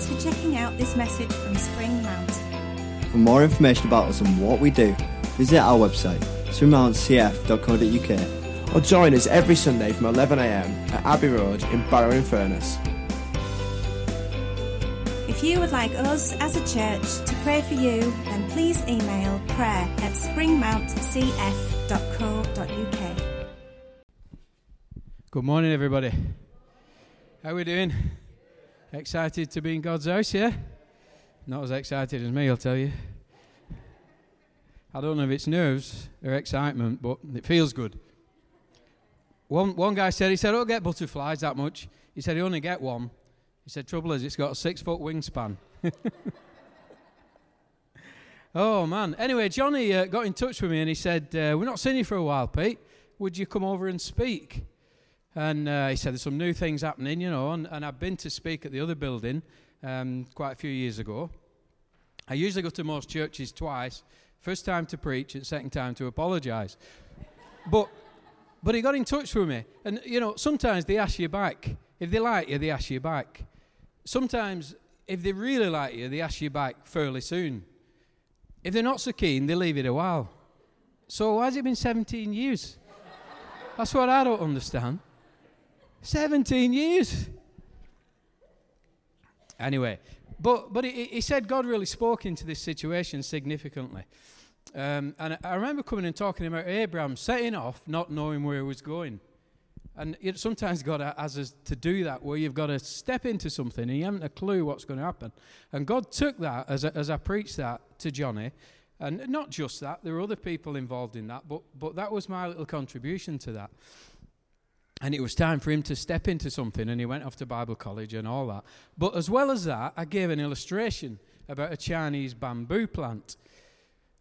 Thanks for checking out this message from Spring Mountain. For more information about us and what we do, visit our website, springmountcf.co.uk. Or join us every Sunday from 11am at Abbey Road in Barrow in Furness. If you would like us as a church to pray for you, then please email prayer at springmountcf.co.uk. Good morning, everybody. How are we doing? Excited to be in God's house, yeah? Not as excited as me, I'll tell you. I don't know if it's nerves or excitement, but it feels good. One, one guy said, he said, I don't get butterflies that much. He said, he only get one. He said, trouble is, it's got a six foot wingspan. oh, man. Anyway, Johnny uh, got in touch with me and he said, uh, We're not seeing you for a while, Pete. Would you come over and speak? And uh, he said, There's some new things happening, you know. And, and I've been to speak at the other building um, quite a few years ago. I usually go to most churches twice first time to preach, and second time to apologize. but, but he got in touch with me. And, you know, sometimes they ask you back. If they like you, they ask you back. Sometimes, if they really like you, they ask you back fairly soon. If they're not so keen, they leave it a while. So, why has it been 17 years? That's what I don't understand. 17 years. Anyway, but, but he, he said God really spoke into this situation significantly. Um, and I remember coming and talking about Abraham setting off, not knowing where he was going. And sometimes God has us to do that, where you've got to step into something and you haven't a clue what's going to happen. And God took that as, as I preached that to Johnny. And not just that, there were other people involved in that, but, but that was my little contribution to that. And it was time for him to step into something, and he went off to Bible college and all that. But as well as that, I gave an illustration about a Chinese bamboo plant,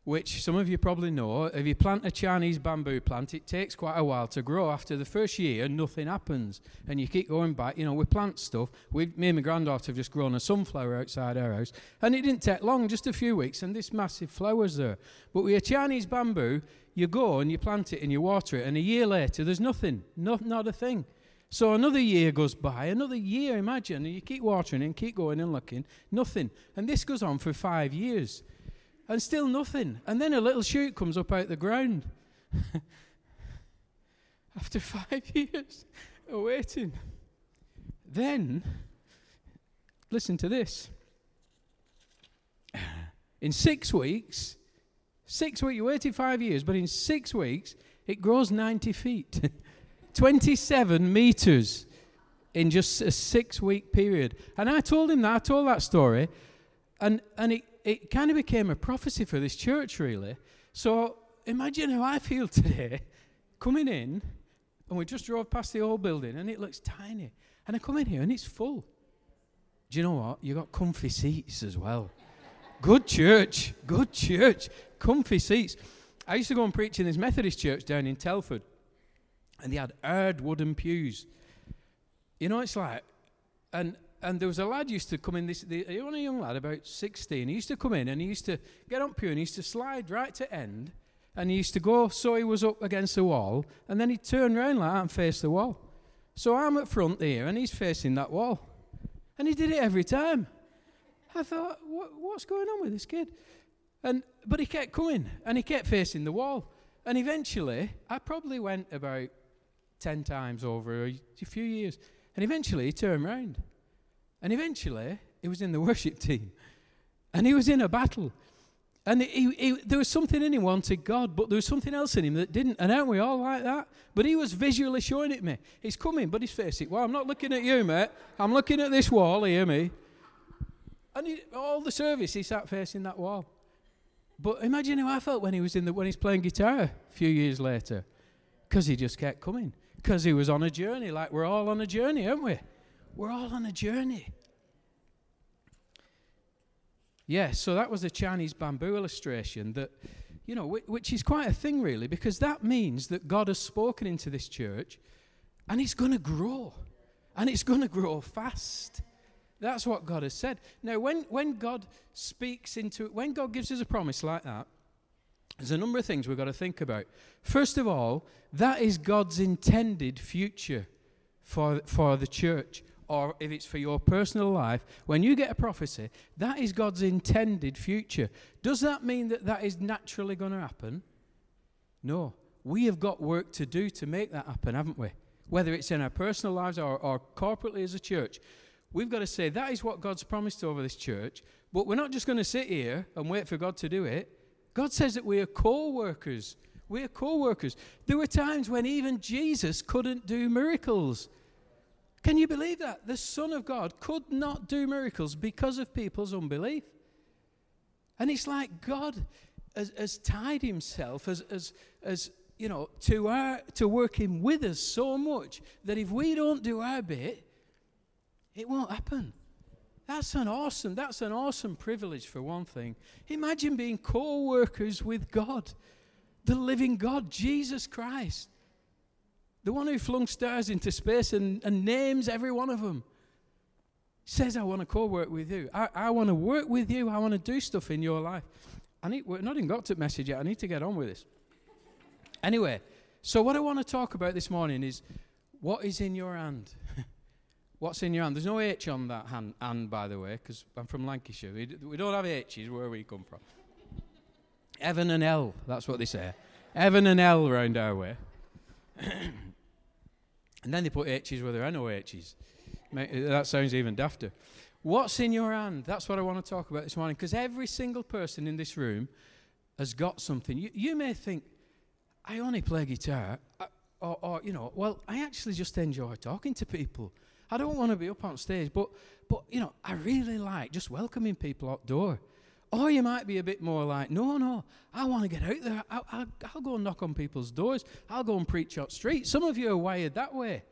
which some of you probably know. If you plant a Chinese bamboo plant, it takes quite a while to grow. After the first year, nothing happens, and you keep going back. You know, we plant stuff. We, me and my granddaughter have just grown a sunflower outside our house, and it didn't take long, just a few weeks, and this massive flower's there. But with a Chinese bamboo, you go and you plant it and you water it, and a year later, there's nothing, not, not a thing. So another year goes by, another year, imagine, and you keep watering and keep going and looking, nothing. And this goes on for five years, and still nothing. And then a little shoot comes up out the ground. After five years of waiting. Then, listen to this. In six weeks, Six weeks, you waited five years, but in six weeks, it grows 90 feet. 27 meters in just a six week period. And I told him that, I told that story, and, and it, it kind of became a prophecy for this church, really. So imagine how I feel today coming in, and we just drove past the old building, and it looks tiny. And I come in here, and it's full. Do you know what? You got comfy seats as well. Good church, good church comfy seats. I used to go and preach in this Methodist church down in Telford, and they had hard wooden pews. You know, it's like, and and there was a lad used to come in. This, the, he was a young lad, about sixteen. He used to come in and he used to get on pew and he used to slide right to end, and he used to go so he was up against the wall, and then he'd turn around like that and face the wall. So I'm at front here, and he's facing that wall, and he did it every time. I thought, what, what's going on with this kid? And, but he kept coming and he kept facing the wall. And eventually, I probably went about 10 times over a, a few years. And eventually, he turned round. And eventually, he was in the worship team. And he was in a battle. And he, he, there was something in him wanted God, but there was something else in him that didn't. And aren't we all like that? But he was visually showing it me. He's coming, but he's facing. Well, I'm not looking at you, mate. I'm looking at this wall. Hear me? And he, all the service, he sat facing that wall. But imagine how I felt when he was in the when he's playing guitar a few years later, because he just kept coming. Because he was on a journey, like we're all on a journey, aren't we? We're all on a journey. Yes, yeah, so that was the Chinese bamboo illustration that, you know, which is quite a thing really, because that means that God has spoken into this church, and it's going to grow, and it's going to grow fast. That's what God has said. Now, when, when God speaks into it, when God gives us a promise like that, there's a number of things we've got to think about. First of all, that is God's intended future for, for the church. Or if it's for your personal life, when you get a prophecy, that is God's intended future. Does that mean that that is naturally going to happen? No. We have got work to do to make that happen, haven't we? Whether it's in our personal lives or, or corporately as a church. We've got to say that is what God's promised over this church, but we're not just going to sit here and wait for God to do it. God says that we are co workers. We are co workers. There were times when even Jesus couldn't do miracles. Can you believe that? The Son of God could not do miracles because of people's unbelief. And it's like God has, has tied himself as, as, as you know, to, our, to working with us so much that if we don't do our bit, it won't happen. That's an awesome, that's an awesome privilege for one thing. Imagine being co-workers with God, the living God, Jesus Christ. The one who flung stars into space and, and names every one of them. Says, I want to co work with you. I, I want to work with you. I want to do stuff in your life. I need, we're not even got to message yet. I need to get on with this. Anyway, so what I want to talk about this morning is what is in your hand? What's in your hand? There's no H on that hand, hand by the way, because I'm from Lancashire. We, we don't have H's where we come from. Evan and L, that's what they say. Evan and L round our way. and then they put H's where there are no H's. That sounds even dafter. What's in your hand? That's what I want to talk about this morning. Because every single person in this room has got something. You, you may think, I only play guitar. Uh, or, or, you know, well, I actually just enjoy talking to people. I don't want to be up on stage, but, but you know, I really like just welcoming people outdoor. Or you might be a bit more like, no, no, I want to get out there. I'll, I'll, I'll, go and knock on people's doors. I'll go and preach out street. Some of you are wired that way.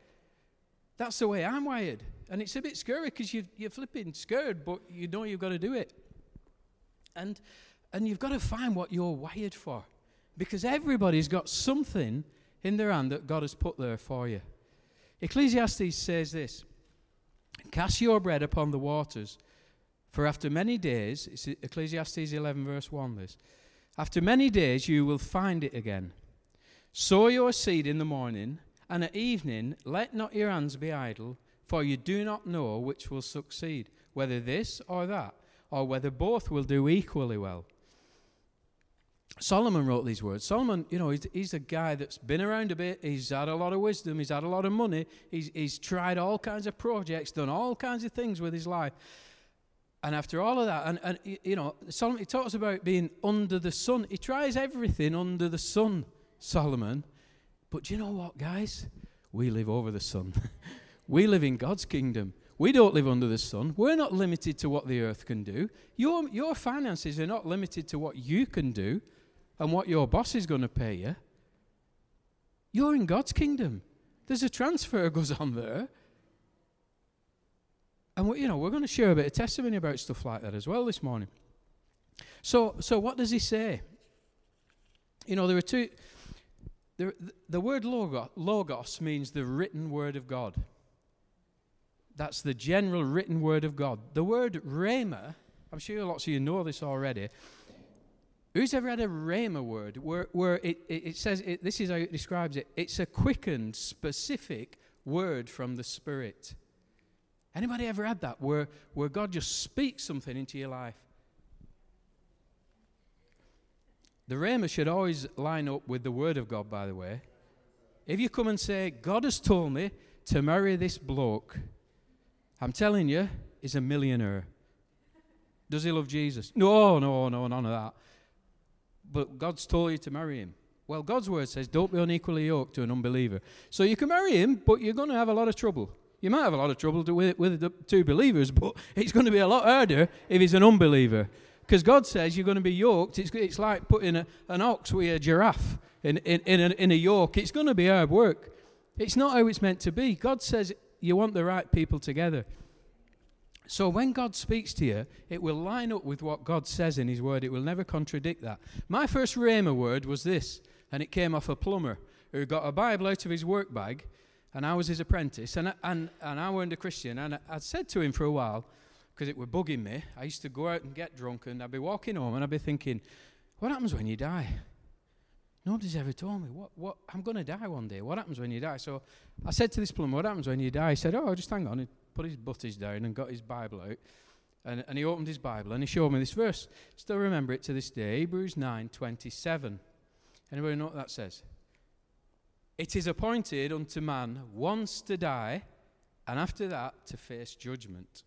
That's the way I'm wired. And it's a bit scary because you, you're flipping scared, but you know you've got to do it. And, and you've got to find what you're wired for. Because everybody's got something in their hand that God has put there for you. Ecclesiastes says this Cast your bread upon the waters, for after many days, it's Ecclesiastes 11, verse 1, this. After many days you will find it again. Sow your seed in the morning, and at evening let not your hands be idle, for you do not know which will succeed, whether this or that, or whether both will do equally well. Solomon wrote these words. Solomon, you know, he's, he's, a guy that's been around a bit. He's had a lot of wisdom. He's had a lot of money. He's, he's tried all kinds of projects, done all kinds of things with his life. And after all of that, and, and you know, Solomon, he talks about being under the sun. He tries everything under the sun, Solomon. But do you know what, guys? We live over the sun. we live in God's kingdom. We don't live under the sun. We're not limited to what the earth can do. Your, your finances are not limited to what you can do and what your boss is going to pay you. You're in God's kingdom. There's a transfer goes on there. And we, you know, we're going to share a bit of testimony about stuff like that as well this morning. So, so what does he say? You know, there are two. There, the word logos, logos means the written word of God. That's the general written word of God. The word rhema, I'm sure lots of you know this already, Who's ever had a rhema word where, where it, it, it says, it, this is how it describes it, it's a quickened, specific word from the Spirit. Anybody ever had that where, where God just speaks something into your life? The rhema should always line up with the word of God, by the way. If you come and say, God has told me to marry this bloke, I'm telling you, he's a millionaire. Does he love Jesus? No, no, no, none of that but God's told you to marry him. Well, God's word says, don't be unequally yoked to an unbeliever. So you can marry him, but you're going to have a lot of trouble. You might have a lot of trouble to, with, with the two believers, but it's going to be a lot harder if he's an unbeliever. Because God says you're going to be yoked. It's, it's like putting a, an ox with a giraffe in, in, in, a, in a yoke. It's going to be hard work. It's not how it's meant to be. God says you want the right people together. So when God speaks to you, it will line up with what God says in His Word. It will never contradict that. My first Rhema word was this, and it came off a plumber who got a Bible out of his work bag, and I was his apprentice, and, and, and I weren't a Christian. And I, I said to him for a while, because it were bugging me, I used to go out and get drunk, and I'd be walking home, and I'd be thinking, what happens when you die? Nobody's ever told me. What, what, I'm going to die one day. What happens when you die? So I said to this plumber, what happens when you die? He said, oh, just hang on He put his butties down and got his Bible out. And, and he opened his Bible and he showed me this verse. Still remember it to this day Hebrews 9 27. Anybody know what that says? It is appointed unto man once to die, and after that to face judgment.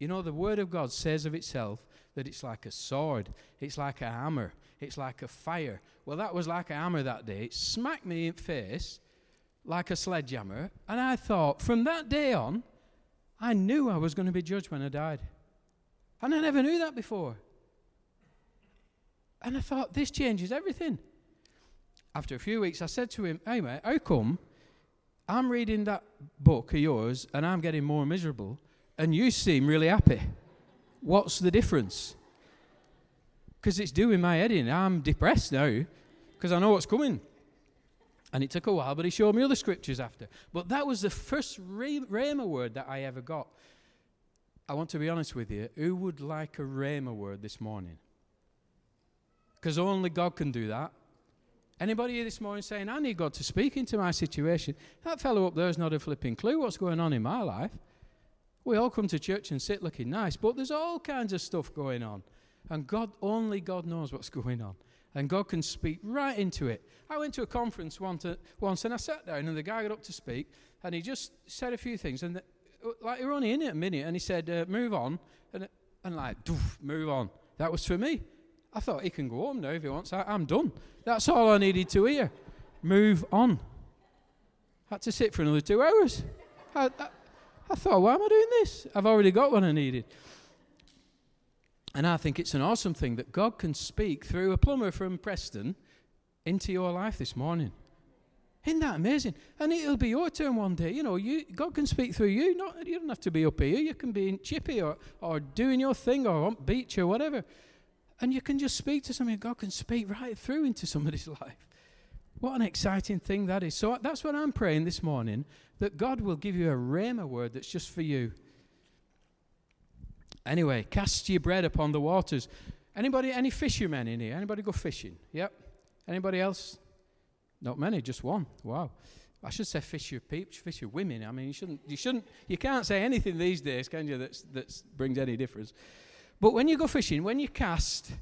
You know, the Word of God says of itself that it's like a sword, it's like a hammer, it's like a fire. Well, that was like a hammer that day. It smacked me in the face like a sledgehammer, and I thought, from that day on, I knew I was going to be judged when I died. And I never knew that before. And I thought, this changes everything. After a few weeks, I said to him, Hey, mate, how come I'm reading that book of yours and I'm getting more miserable, and you seem really happy? What's the difference? Because it's doing my head in. I'm depressed now because I know what's coming. And it took a while, but he showed me other scriptures after. But that was the first Rhema word that I ever got. I want to be honest with you. Who would like a Rhema word this morning? Because only God can do that. Anybody here this morning saying, I need God to speak into my situation? That fellow up there has not a flipping clue what's going on in my life. We all come to church and sit looking nice, but there's all kinds of stuff going on. And God, only God knows what's going on. And God can speak right into it. I went to a conference once, once and I sat down, and the guy got up to speak, and he just said a few things. And the, like, you were only in it a minute, and he said, uh, Move on. And, and like, move on. That was for me. I thought he can go home now if he wants. I, am done. That's all I needed to hear. Move on. Had to sit for another two hours. I, I, I thought, why am I doing this? I've already got what I needed. And I think it's an awesome thing that God can speak through a plumber from Preston into your life this morning. Isn't that amazing? And it'll be your turn one day. You know, you, God can speak through you. Not, you don't have to be up here. You can be in Chippy or, or doing your thing or on beach or whatever. And you can just speak to somebody. God can speak right through into somebody's life. What an exciting thing that is. So that's what I'm praying this morning that God will give you a rhema word that's just for you. Anyway, cast your bread upon the waters. Anybody, any fishermen in here? Anybody go fishing? Yep. Anybody else? Not many, just one. Wow. I should say fisher peeps, fisher women. I mean, you shouldn't, you shouldn't, you can't say anything these days, can you? That that brings any difference. But when you go fishing, when you cast,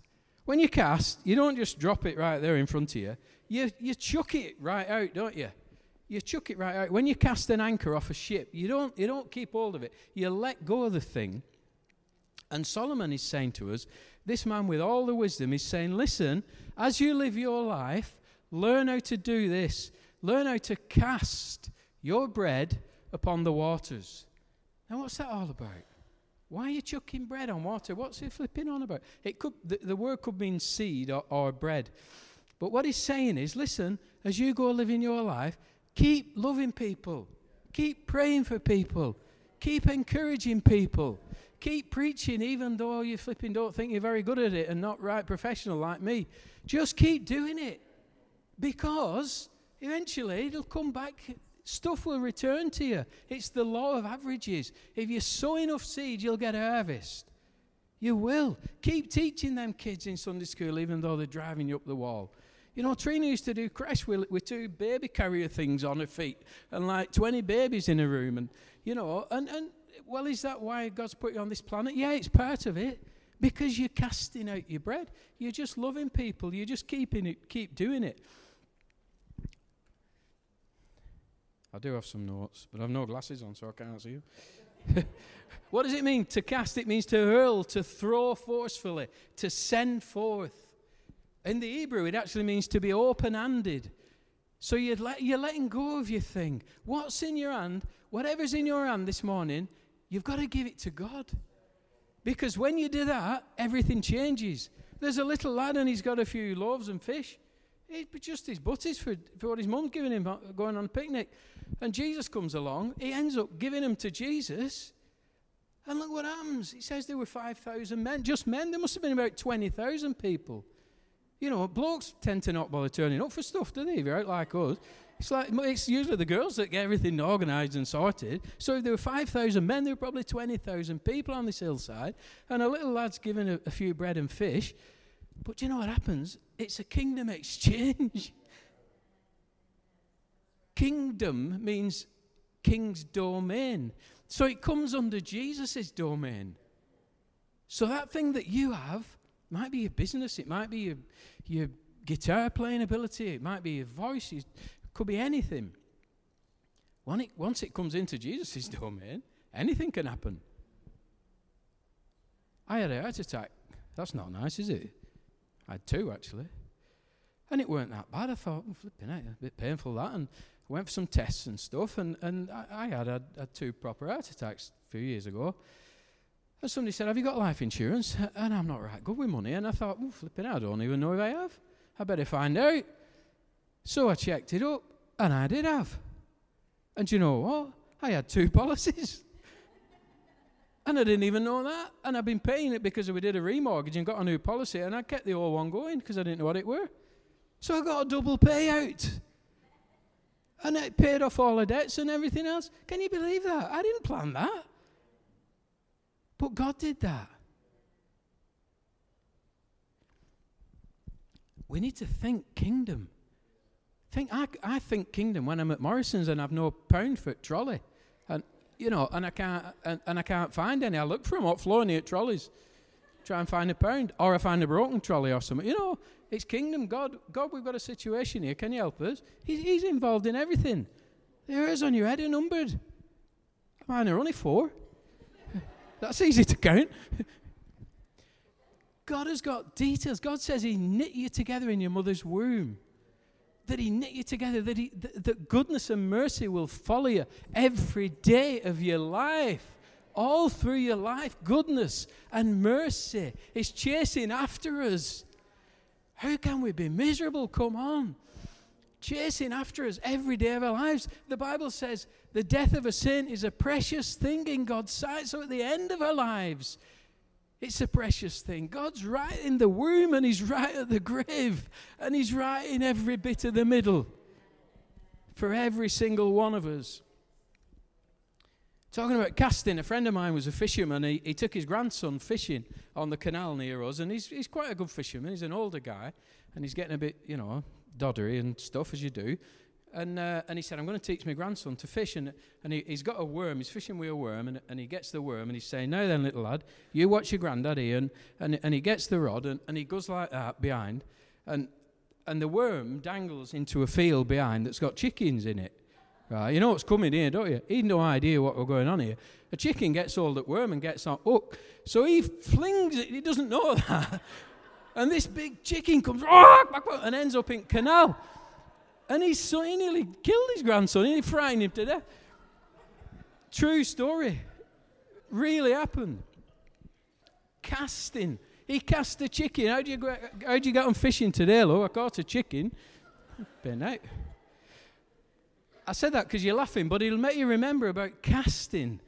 when you cast, you don't just drop it right there in front of you. You you chuck it right out, don't you? You chuck it right out. When you cast an anchor off a ship, you don't you don't keep hold of it. You let go of the thing. And Solomon is saying to us, this man with all the wisdom is saying, listen, as you live your life, learn how to do this. Learn how to cast your bread upon the waters. Now, what's that all about? Why are you chucking bread on water? What's he flipping on about? It could the, the word could mean seed or, or bread. But what he's saying is, listen, as you go living your life, keep loving people, keep praying for people, keep encouraging people, keep preaching, even though you flipping don't think you're very good at it and not right professional like me. Just keep doing it because eventually it'll come back stuff will return to you. It's the law of averages. If you sow enough seed, you'll get a harvest. You will. Keep teaching them kids in Sunday school, even though they're driving you up the wall. You know, Trina used to do crèche with, with two baby carrier things on her feet and like 20 babies in a room. And, you know, and, and well, is that why God's put you on this planet? Yeah, it's part of it. Because you're casting out your bread. You're just loving people. You're just keeping it, keep doing it. I do have some notes, but I've no glasses on, so I can't see you. what does it mean? To cast, it means to hurl, to throw forcefully, to send forth. In the Hebrew, it actually means to be open handed. So you're, let, you're letting go of your thing. What's in your hand, whatever's in your hand this morning, you've got to give it to God. Because when you do that, everything changes. There's a little lad and he's got a few loaves and fish. He'd just his butties for, for what his mum's giving him uh, going on a picnic. And Jesus comes along. He ends up giving them to Jesus. And look what happens. He says there were 5,000 men, just men. There must have been about 20,000 people. You know, blokes tend to not bother turning up for stuff, do they? If you're out like us. It's like it's usually the girls that get everything organised and sorted. So if there were 5,000 men, there were probably 20,000 people on this hillside. And a little lad's given a, a few bread and fish. But do you know what happens? It's a kingdom exchange. kingdom means king's domain. So it comes under Jesus' domain. So that thing that you have might be your business, it might be your, your guitar playing ability, it might be your voice, it could be anything. It, once it comes into Jesus' domain, anything can happen. I had a heart attack. That's not nice, is it? I had two actually. And it weren't that bad. I thought, oh, flipping it, a bit painful that. And went for some tests and stuff. And, and I, I had, had, two proper heart attacks a few years ago. And somebody said, Have you got life insurance? And I'm not right good with money. And I thought, oh, flipping out! I don't even know if I have. I better find out. So I checked it up, and I did have. And you know what? I had two policies. and I didn't even know that. And I've been paying it because we did a remortgage and got a new policy, and I kept the old one going because I didn't know what it were. So I got a double payout. And it paid off all the debts and everything else. Can you believe that? I didn't plan that. But God did that. We need to think kingdom. Think I, I think kingdom when I'm at Morrison's and I've no pound for trolley, and you know, and I can't and, and I can't find any. I look for them up floor near trolleys, try and find a pound, or I find a broken trolley or something. You know, it's kingdom. God, God, we've got a situation here. Can you help us? He's, he's involved in everything. The hairs on your head are numbered. Mine are only four. That's easy to count. God has got details. God says He knit you together in your mother's womb that He knit you together, that, he, th- that goodness and mercy will follow you every day of your life. All through your life, goodness and mercy is chasing after us. How can we be miserable? Come on. Chasing after us every day of our lives. The Bible says the death of a saint is a precious thing in God's sight. So at the end of our lives, it's a precious thing. God's right in the womb and He's right at the grave and He's right in every bit of the middle for every single one of us. Talking about casting, a friend of mine was a fisherman. He, he took his grandson fishing on the canal near us, and he's, he's quite a good fisherman. He's an older guy, and he's getting a bit, you know, doddery and stuff as you do. And, uh, and he said, I'm going to teach my grandson to fish. And, and he, has got a worm. He's fishing with a worm. And, and he gets the worm. And he's saying, Now then, little lad, you watch your granddad, Ian. And, and he gets the rod. And, and he goes like that behind. And, and the worm dangles into a field behind that's got chickens in it. Right? You know what's coming here, don't you? He'd no idea what was going on here. A chicken gets hold of worm and gets on hook. So he flings it. He doesn't know that. and this big chicken comes and ends up in canal. And his son, he nearly killed his grandson. He frightened him to death. True story. Really happened. Casting. He cast a chicken. How do you, go, how do you get on fishing today, love? I caught a chicken. Been out. I said that because you're laughing, but it'll make you remember about casting.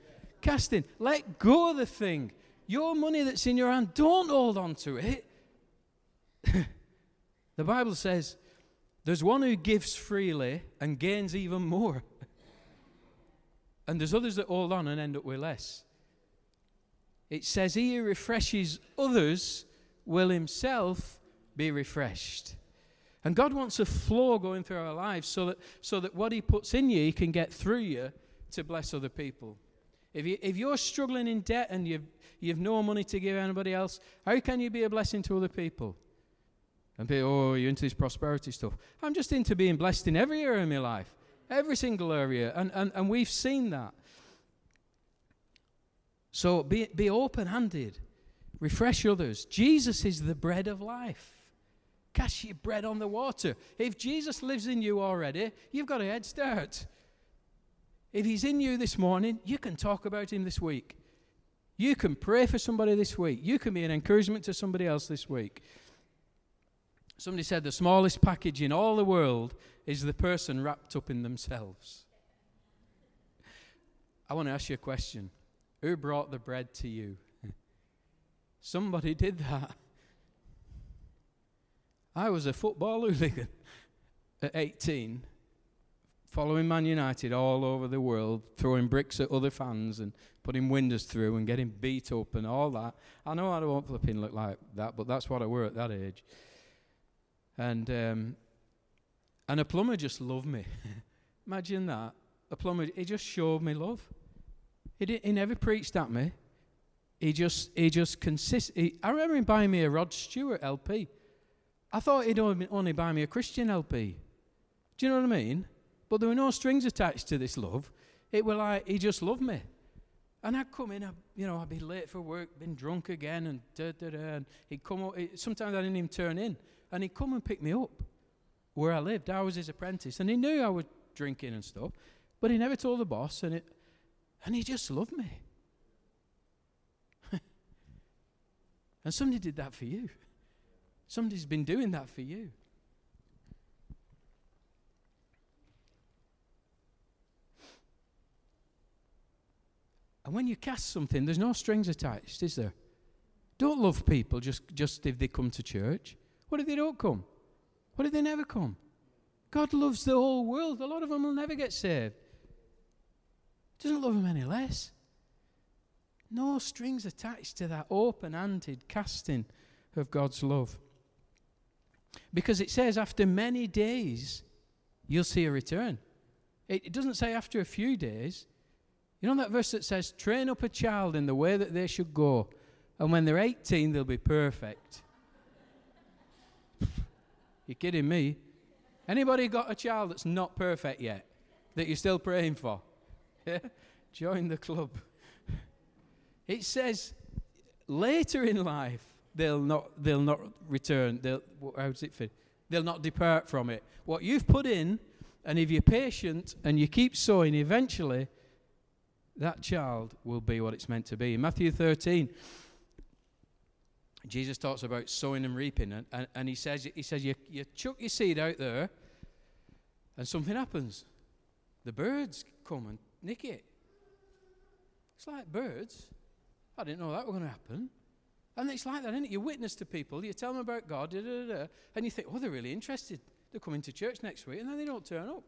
Casting. Let go of the thing. Your money that's in your hand, don't hold on to it. the Bible says there's one who gives freely and gains even more. and there's others that hold on and end up with less. It says, He who refreshes others will himself be refreshed. And God wants a flow going through our lives so that, so that what He puts in you, He can get through you to bless other people. If, you, if you're struggling in debt and you've, you've no money to give anybody else, how can you be a blessing to other people? And people, oh, you're into this prosperity stuff. I'm just into being blessed in every area of my life, every single area. And, and, and we've seen that. So be, be open handed, refresh others. Jesus is the bread of life. Cast your bread on the water. If Jesus lives in you already, you've got a head start. If he's in you this morning, you can talk about him this week. You can pray for somebody this week. You can be an encouragement to somebody else this week. Somebody said the smallest package in all the world is the person wrapped up in themselves. I want to ask you a question. Who brought the bread to you? Somebody did that. I was a football hooligan at 18, following Man United all over the world, throwing bricks at other fans and putting windows through and getting beat up and all that. I know I don't flipping look like that, but that's what I were at that age. And um, and a plumber just loved me. Imagine that. a plumber, he just showed me love. He, did, he never preached at me. He just, he just consist. He, I remember him buying me a Rod Stewart LP. I thought he'd only, buy me a Christian LP. Do you know what I mean? But there were no strings attached to this love. It was like he just loved me. And I'd come in, I'd, you know, I'd be late for work, been drunk again, and da da da. And he'd come up, sometimes I didn't even turn in. And he'd come and pick me up where I lived. I was his apprentice. And he knew I was drinking and stuff. But he never told the boss. And, it, and he just loved me. and somebody did that for you. Somebody's been doing that for you. And when you cast something, there's no strings attached, is there? Don't love people just, just if they come to church. What if they don't come? What if they never come? God loves the whole world. A lot of them will never get saved. Doesn't love them any less. No strings attached to that open handed casting of God's love. Because it says, after many days, you'll see a return. It, doesn't say after a few days, you know that verse that says, train up a child in the way that they should go, and when they're 18, they'll be perfect. You're kidding me? Anybody got a child that's not perfect yet that you're still praying for? Yeah? Join the club. It says later in life they'll not they'll not return. They'll how does it fit? They'll not depart from it. What you've put in, and if you're patient and you keep sowing, eventually that child will be what it's meant to be. In Matthew 13, Jesus talks about sowing and reaping, and, and, and he says, he says you, you chuck your seed out there, and something happens. The birds come and nick it. It's like birds. I didn't know that was going to happen. And it's like that, isn't it? You witness to people, you tell them about God, da, da, da, and you think, oh, they're really interested. They're coming to church next week, and then they don't turn up.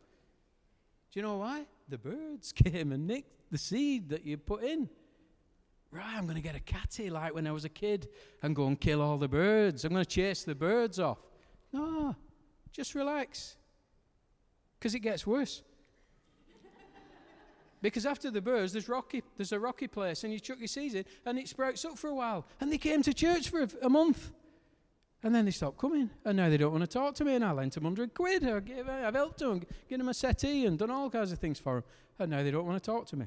Do you know why? The birds came and nicked the seed that you put in. Right, I'm going to get a catty like when I was a kid and go and kill all the birds. I'm going to chase the birds off. No, just relax. Because it gets worse. Because after the birds, there's rocky, there's a rocky place, and you chuck your seeds in, and it sprouts up for a while. And they came to church for a, a month. And then they stopped coming. And now they don't want to talk to me. And I lent them 100 quid. I gave, I've helped them, given them a settee and done all kinds of things for them. And now they don't want to talk to me.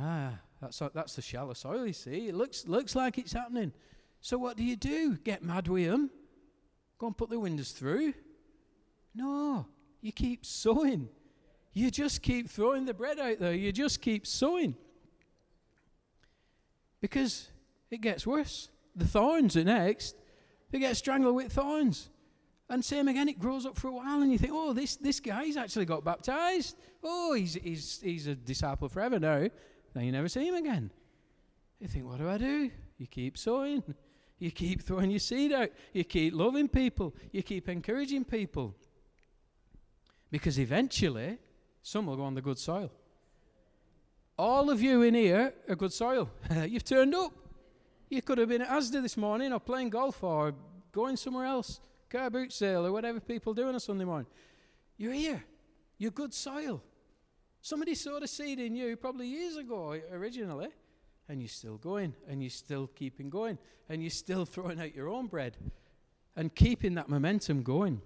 Ah, that's, that's the shallow soil, you see. It looks, looks like it's happening. So what do you do? Get mad with them? Go and put the windows through? No, you keep sowing. You just keep throwing the bread out there. You just keep sowing. Because it gets worse. The thorns are next. They get strangled with thorns. And same again, it grows up for a while, and you think, oh, this, this guy's actually got baptized. Oh, he's, he's, he's a disciple forever now. Then you never see him again. You think, what do I do? You keep sowing. You keep throwing your seed out. You keep loving people. You keep encouraging people. Because eventually, some will go on the good soil. All of you in here are good soil. You've turned up. You could have been at Asda this morning or playing golf or going somewhere else, car boot sale or whatever people do on a Sunday morning. You're here. You're good soil. Somebody sowed a seed in you probably years ago originally, and you're still going, and you're still keeping going, and you're still throwing out your own bread and keeping that momentum going.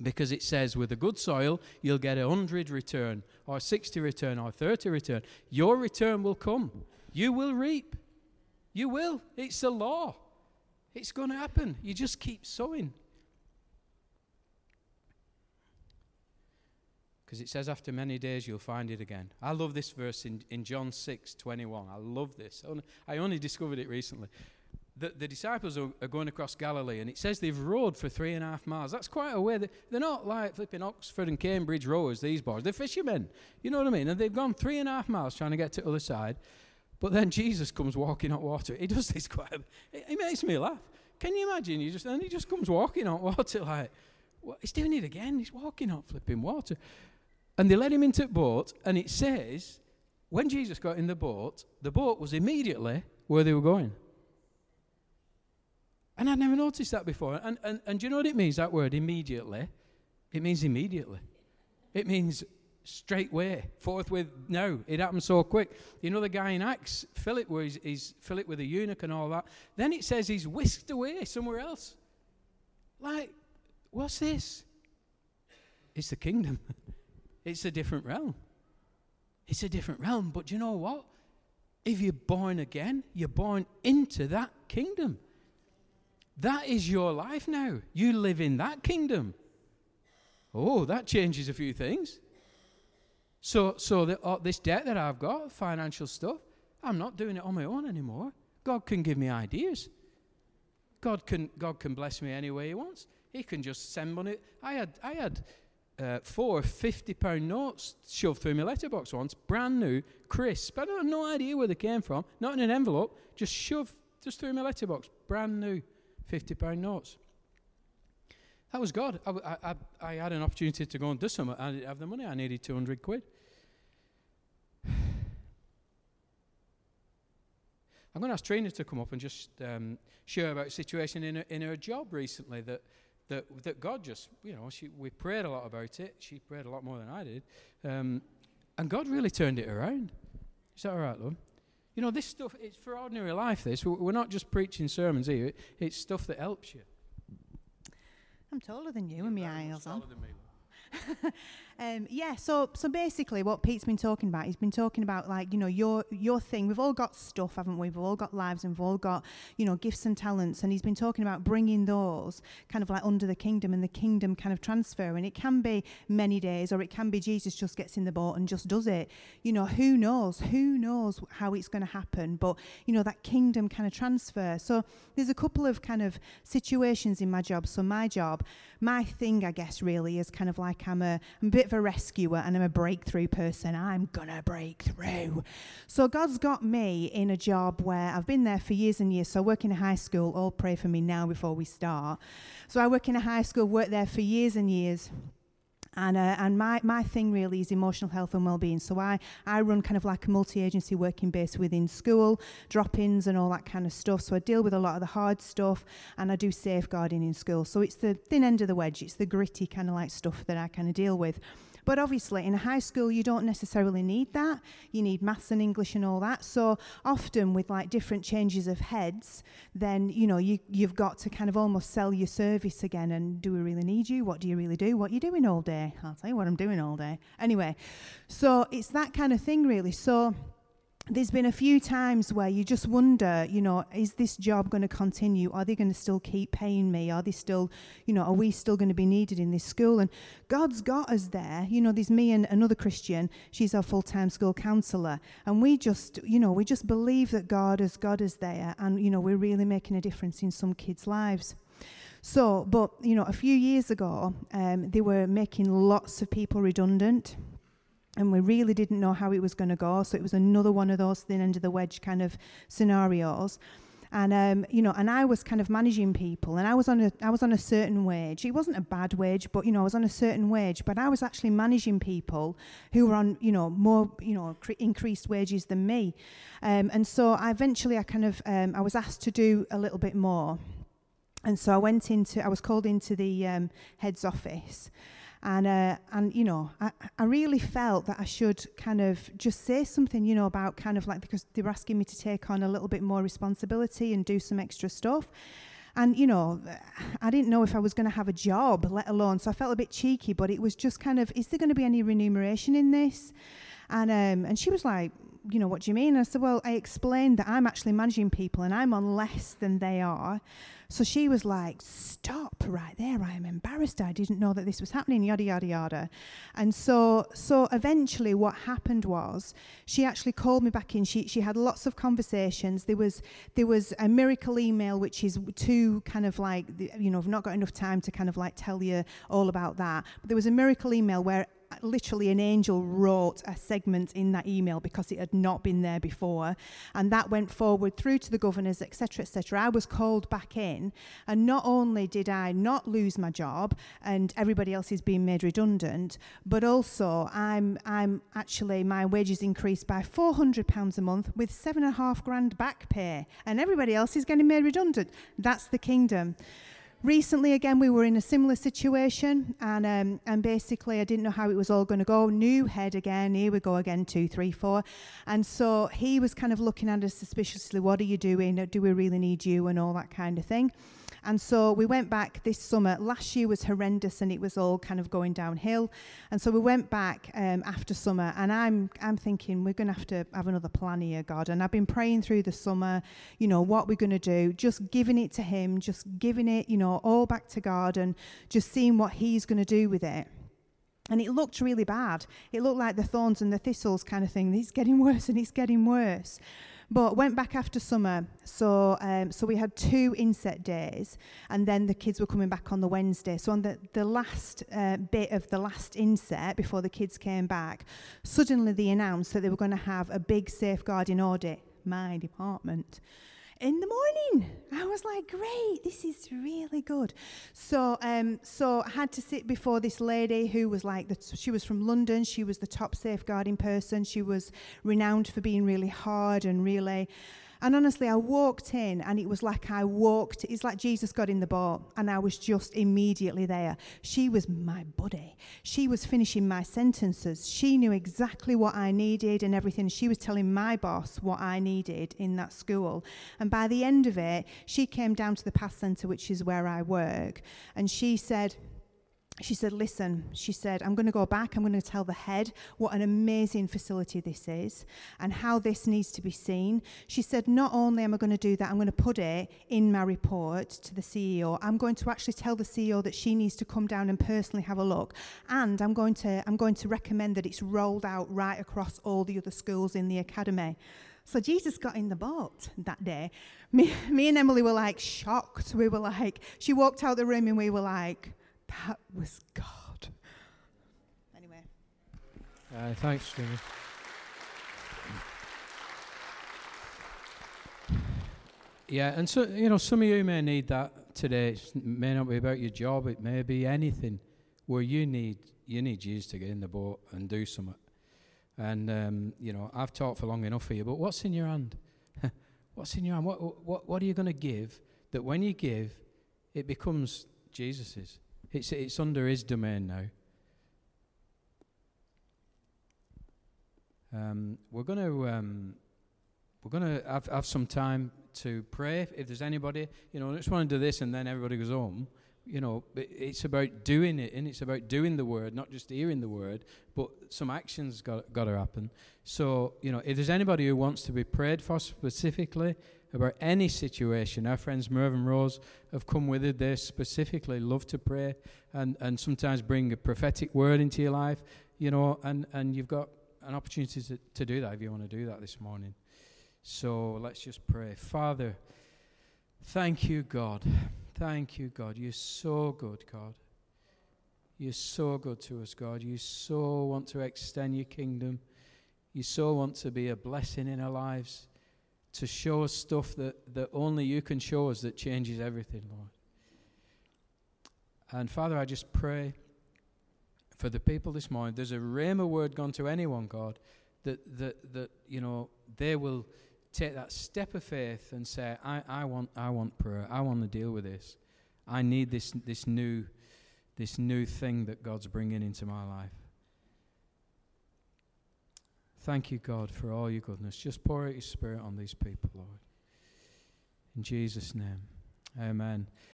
Because it says, with a good soil, you'll get a hundred return, or 60 return, or 30 return. Your return will come. You will reap. You will. It's the law. It's going to happen. You just keep sowing. Because it says, after many days you'll find it again. I love this verse in, in John 6 21. I love this. I only discovered it recently. The, the disciples are, are, going across Galilee, and it says they've rowed for three and a half miles. That's quite a way. They're not like flipping Oxford and Cambridge rowers, these boys. They're fishermen. You know what I mean? And they've gone three and a half miles trying to get to the other side. But then Jesus comes walking on water. He does this quite. It, it makes me laugh. Can you imagine? Just and he just comes walking on water like, what? he's doing it again. He's walking on flipping water, and they let him into the boat. And it says, when Jesus got in the boat, the boat was immediately where they were going. And I'd never noticed that before. And, and, and do you know what it means, that word, immediately? It means immediately. It means straight way, forthwith. No, it happened so quick. You know the guy in Acts, Philip, where he's, he's Philip with a eunuch and all that. Then it says he's whisked away somewhere else. Like, what's this? It's the kingdom. it's a different realm. It's a different realm. But you know what? If you're born again, you're born into that kingdom. That is your life now. You live in that kingdom. Oh, that changes a few things. So, so the, uh, this debt that I've got, financial stuff, I'm not doing it on my own anymore. God can give me ideas. God can, God can bless me any way He wants. He can just send money. I had, I had uh, four 50 pound notes shoved through my letterbox once, brand new, crisp. I have no idea where they came from, not in an envelope, just shoved just through my letterbox, brand new 50 pound notes. That was God. I, I, I, had an opportunity to go and do something. I didn't have the money. I needed 200 quid. I'm going to ask Trina to come up and just um, share about a situation in her, in her job recently that, that, that God just, you know, she, we prayed a lot about it. She prayed a lot more than I did. Um, and God really turned it around. Is that all right, love? You know, this stuff, it's for ordinary life, this. We're not just preaching sermons here, it's stuff that helps you. I'm taller than you and my eyes on. um, yeah, so so basically, what Pete's been talking about, he's been talking about like you know your your thing. We've all got stuff, haven't we? We've all got lives, and we've all got you know gifts and talents. And he's been talking about bringing those kind of like under the kingdom and the kingdom kind of transfer. And it can be many days, or it can be Jesus just gets in the boat and just does it. You know, who knows? Who knows how it's going to happen? But you know that kingdom kind of transfer. So there's a couple of kind of situations in my job. So my job, my thing, I guess, really is kind of like I'm a, I'm a bit of a rescuer and I'm a breakthrough person. I'm gonna break through. So God's got me in a job where I've been there for years and years. So I work in a high school. All pray for me now before we start. So I work in a high school, worked there for years and years. And, uh, and my, my thing really is emotional health and well-being. So I, I run kind of like a multi-agency working base within school, drop-ins and all that kind of stuff. So I deal with a lot of the hard stuff and I do safeguarding in school. So it's the thin end of the wedge. It's the gritty kind of like stuff that I kind of deal with. But obviously, in high school, you don't necessarily need that. You need maths and English and all that. So often, with like different changes of heads, then you know you you've got to kind of almost sell your service again. And do we really need you? What do you really do? What are you doing all day? I'll tell you what I'm doing all day. Anyway, so it's that kind of thing, really. So there's been a few times where you just wonder, you know, is this job going to continue? Are they going to still keep paying me? Are they still, you know, are we still going to be needed in this school? And God's got us there. You know, there's me and another Christian. She's our full time school counselor. And we just, you know, we just believe that God has got us there. And, you know, we're really making a difference in some kids' lives. So, but, you know, a few years ago, um, they were making lots of people redundant and we really didn't know how it was going to go. So it was another one of those thin end of the wedge kind of scenarios. And um, you know, and I was kind of managing people, and I was on a I was on a certain wage. It wasn't a bad wage, but you know, I was on a certain wage. But I was actually managing people who were on you know more you know cre- increased wages than me, um, and so I eventually I kind of um, I was asked to do a little bit more, and so I went into I was called into the um, head's office. And, uh, and you know, I, I really felt that I should kind of just say something, you know, about kind of like, because they were asking me to take on a little bit more responsibility and do some extra stuff. And, you know, I didn't know if I was going to have a job, let alone, so I felt a bit cheeky, but it was just kind of, is there going to be any remuneration in this? And, um, and she was like, you know, what do you mean? I said, well, I explained that I'm actually managing people and I'm on less than they are. So she was like, stop right there. I am embarrassed. I didn't know that this was happening, yada, yada, yada. And so, so eventually what happened was she actually called me back in. She, she had lots of conversations. There was, there was a miracle email, which is too kind of like, you know, I've not got enough time to kind of like tell you all about that. But there was a miracle email where literally an angel wrote a segment in that email because it had not been there before. And that went forward through to the governors etc etc i was called back in and not only did i not lose my job and everybody else is being made redundant but also i'm i'm actually my wages increased by 400 pounds a month with seven and a half grand back pay and everybody else is getting made redundant. That's the kingdom recently, again, we were in a similar situation, and um, and basically, I didn't know how it was all going to go. New head again. Here we go again. Two, three, four, and so he was kind of looking at us suspiciously. What are you doing? Do we really need you? And all that kind of thing. And so we went back this summer. Last year was horrendous and it was all kind of going downhill. And so we went back um, after summer and I'm, I'm thinking we're going to have to have another plan here, God. And I've been praying through the summer, you know, what we're going to do, just giving it to Him, just giving it, you know, all back to God and just seeing what He's going to do with it. And it looked really bad. It looked like the thorns and the thistles kind of thing. It's getting worse and it's getting worse. But went back after summer, so um, so we had two inset days, and then the kids were coming back on the Wednesday. So on the the last uh, bit of the last inset before the kids came back, suddenly they announced that they were going to have a big safeguarding audit. My department in the morning. I was like, great, this is really good. So, um, so I had to sit before this lady who was like, the t- she was from London. She was the top safeguarding person. She was renowned for being really hard and really and honestly, I walked in and it was like I walked, it's like Jesus got in the boat and I was just immediately there. She was my buddy. She was finishing my sentences. She knew exactly what I needed and everything. She was telling my boss what I needed in that school. And by the end of it, she came down to the PASS Centre, which is where I work, and she said, she said, Listen, she said, I'm going to go back. I'm going to tell the head what an amazing facility this is and how this needs to be seen. She said, Not only am I going to do that, I'm going to put it in my report to the CEO. I'm going to actually tell the CEO that she needs to come down and personally have a look. And I'm going to, I'm going to recommend that it's rolled out right across all the other schools in the academy. So Jesus got in the boat that day. Me, me and Emily were like shocked. We were like, she walked out the room and we were like, that was God. Anyway. Uh, thanks, Jimmy. Yeah, and so you know, some of you may need that today. It may not be about your job; it may be anything where you need you need Jesus to get in the boat and do something. And um, you know, I've talked for long enough for you, but what's in your hand? what's in your hand? What what what are you going to give that when you give, it becomes Jesus's? It's, it's under his domain now. Um, we're going to um, we're going to have, have some time to pray. If there's anybody, you know, I just want to do this and then everybody goes home. You know, it's about doing it, and it's about doing the word, not just hearing the word, but some actions got got to happen. So, you know, if there's anybody who wants to be prayed for specifically, about any situation. Our friends Merv and Rose have come with it. They specifically love to pray and, and sometimes bring a prophetic word into your life, you know, and, and you've got an opportunity to, to do that if you want to do that this morning. So let's just pray. Father, thank you, God. Thank you, God. You're so good, God. You're so good to us, God. You so want to extend your kingdom. You so want to be a blessing in our lives to show us stuff that, that only you can show us that changes everything, Lord. And Father, I just pray for the people this morning. There's a rhema word gone to anyone, God, that, that, that you know, they will take that step of faith and say, I, I, want, I want prayer. I want to deal with this. I need this, this, new, this new thing that God's bringing into my life. Thank you, God, for all your goodness. Just pour out your spirit on these people, Lord. In Jesus' name, amen.